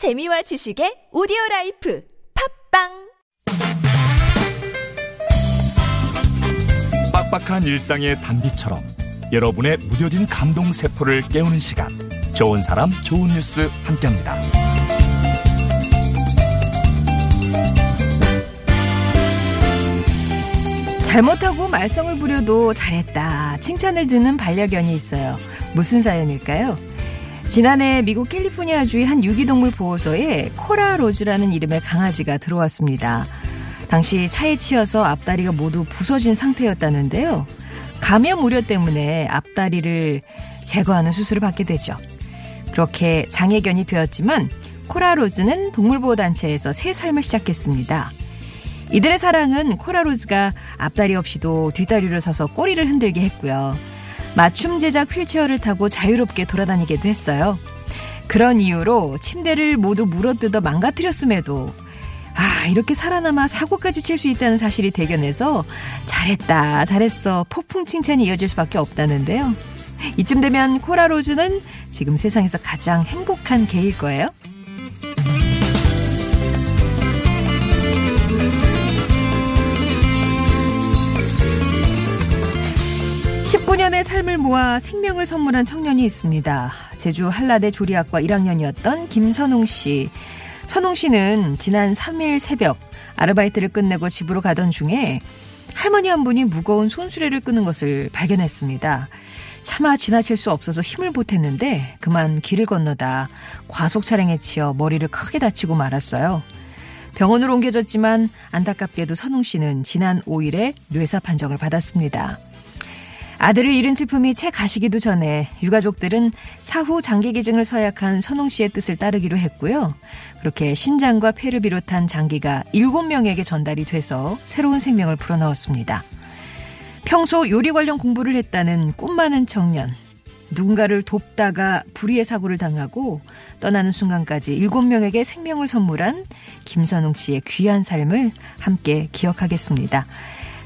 재미와 지식의 오디오 life 팟빵 빡빡한 일상의 단비처럼 여러분의 무뎌진 감동 세포를 깨우는 시간 좋은 사람 좋은 뉴스 함께합니다. 잘못하고 말썽을 부려도 잘했다. 칭찬을 듣는 반려견이 있어요. 무슨 사연일까요? 지난해 미국 캘리포니아주의 한 유기동물 보호소에 코라 로즈라는 이름의 강아지가 들어왔습니다. 당시 차에 치여서 앞다리가 모두 부서진 상태였다는데요. 감염 우려 때문에 앞다리를 제거하는 수술을 받게 되죠. 그렇게 장애견이 되었지만 코라 로즈는 동물보호단체에서 새 삶을 시작했습니다. 이들의 사랑은 코라로즈가 앞다리 없이도 뒷다리를 서서 꼬리를 흔들게 했고요. 맞춤 제작 휠체어를 타고 자유롭게 돌아다니게도 했어요. 그런 이유로 침대를 모두 물어뜯어 망가뜨렸음에도 아 이렇게 살아남아 사고까지 칠 수 있다는 사실이 대견해서 잘했다 잘했어 폭풍 칭찬이 이어질 수밖에 없다는데요. 이쯤 되면 코라로즈는 지금 세상에서 가장 행복한 개일 거예요. 19년의 삶을 모아 생명을 선물한 청년이 있습니다. 제주 한라대 조리학과 1학년이었던 김선웅 씨. 선웅 씨는 지난 3일 새벽 아르바이트를 끝내고 집으로 가던 중에 할머니 한 분이 무거운 손수레를 끄는 것을 발견했습니다. 차마 지나칠 수 없어서 힘을 보탰는데 그만 길을 건너다 과속 차량에 치여 머리를 크게 다치고 말았어요. 병원으로 옮겨졌지만 안타깝게도 선웅 씨는 지난 5일에 뇌사 판정을 받았습니다. 아들을 잃은 슬픔이 채 가시기도 전에 유가족들은 사후 장기 기증을 서약한 선홍 씨의 뜻을 따르기로 했고요. 그렇게 신장과 폐를 비롯한 장기가 7명에게 전달이 돼서 새로운 생명을 불어넣었습니다. 평소 요리 관련 공부를 했다는 꿈 많은 청년. 누군가를 돕다가 불의의 사고를 당하고 떠나는 순간까지 7명에게 생명을 선물한 김선웅 씨의 귀한 삶을 함께 기억하겠습니다.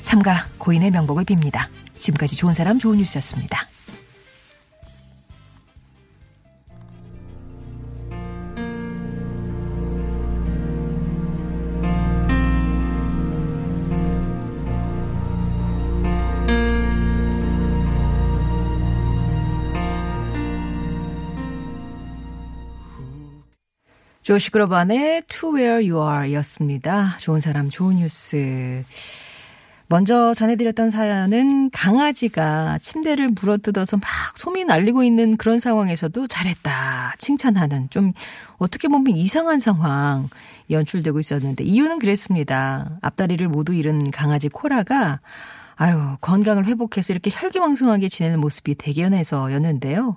삼가 고인의 명복을 빕니다. 지금까지 좋은 사람 좋은 뉴스였습니다. 조시 그로반의 To Where You Are 였습니다. 좋은 사람, 좋은 뉴스. 먼저 전해드렸던 사연은 강아지가 침대를 물어뜯어서 막 소미 날리고 있는 그런 상황에서도 잘했다. 칭찬하는 좀 어떻게 보면 이상한 상황 연출되고 있었는데 이유는 그랬습니다. 앞다리를 모두 잃은 강아지 코라가 아유, 건강을 회복해서 이렇게 혈기왕성하게 지내는 모습이 대견해서였는데요.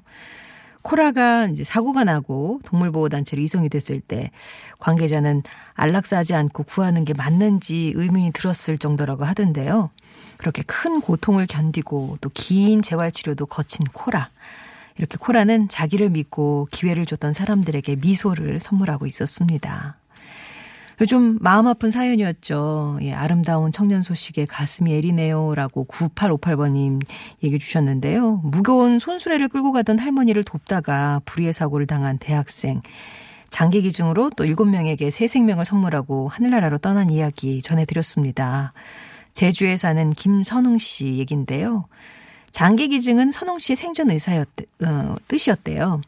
코라가 이제 사고가 나고 동물보호단체로 이송이 됐을 때 관계자는 안락사하지 않고 구하는 게 맞는지 의문이 들었을 정도라고 하던데요. 그렇게 큰 고통을 견디고 또 긴 재활치료도 거친 코라. 이렇게 코라는 자기를 믿고 기회를 줬던 사람들에게 미소를 선물하고 있었습니다. 요즘 마음 아픈 사연이었죠. 예, 아름다운 청년 소식에 가슴이 애리네요. 라고 9858번님 얘기해 주셨는데요. 무거운 손수레를 끌고 가던 할머니를 돕다가 불의의 사고를 당한 대학생. 장기 기증으로 또 7명에게 새 생명을 선물하고 하늘나라로 떠난 이야기 전해드렸습니다. 제주에 사는 김선웅 씨 얘긴데요. 장기 기증은 선웅 씨의 생전 의사였, 어, 뜻이었대요.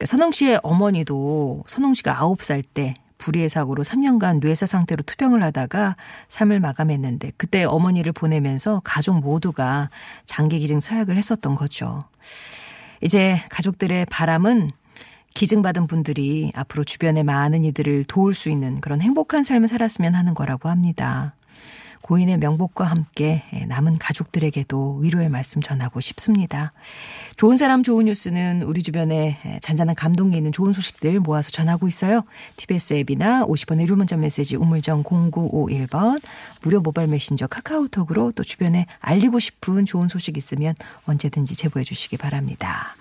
그러니까 선웅 씨의 어머니도 선웅 씨가 9살 때 불의의 사고로 3년간 뇌사 상태로 투병을 하다가 삶을 마감했는데 그때 어머니를 보내면서 가족 모두가 장기 기증 서약을 했었던 거죠. 이제 가족들의 바람은 기증받은 분들이 앞으로 주변의 많은 이들을 도울 수 있는 그런 행복한 삶을 살았으면 하는 거라고 합니다. 고인의 명복과 함께 남은 가족들에게도 위로의 말씀 전하고 싶습니다. 좋은 사람 좋은 뉴스는 우리 주변에 잔잔한 감동이 있는 좋은 소식들 모아서 전하고 있어요. TBS 앱이나 50번의 유료 문자 메시지 우물정 0951번 무료 모바일 메신저 카카오톡으로 또 주변에 알리고 싶은 좋은 소식 있으면 언제든지 제보해 주시기 바랍니다.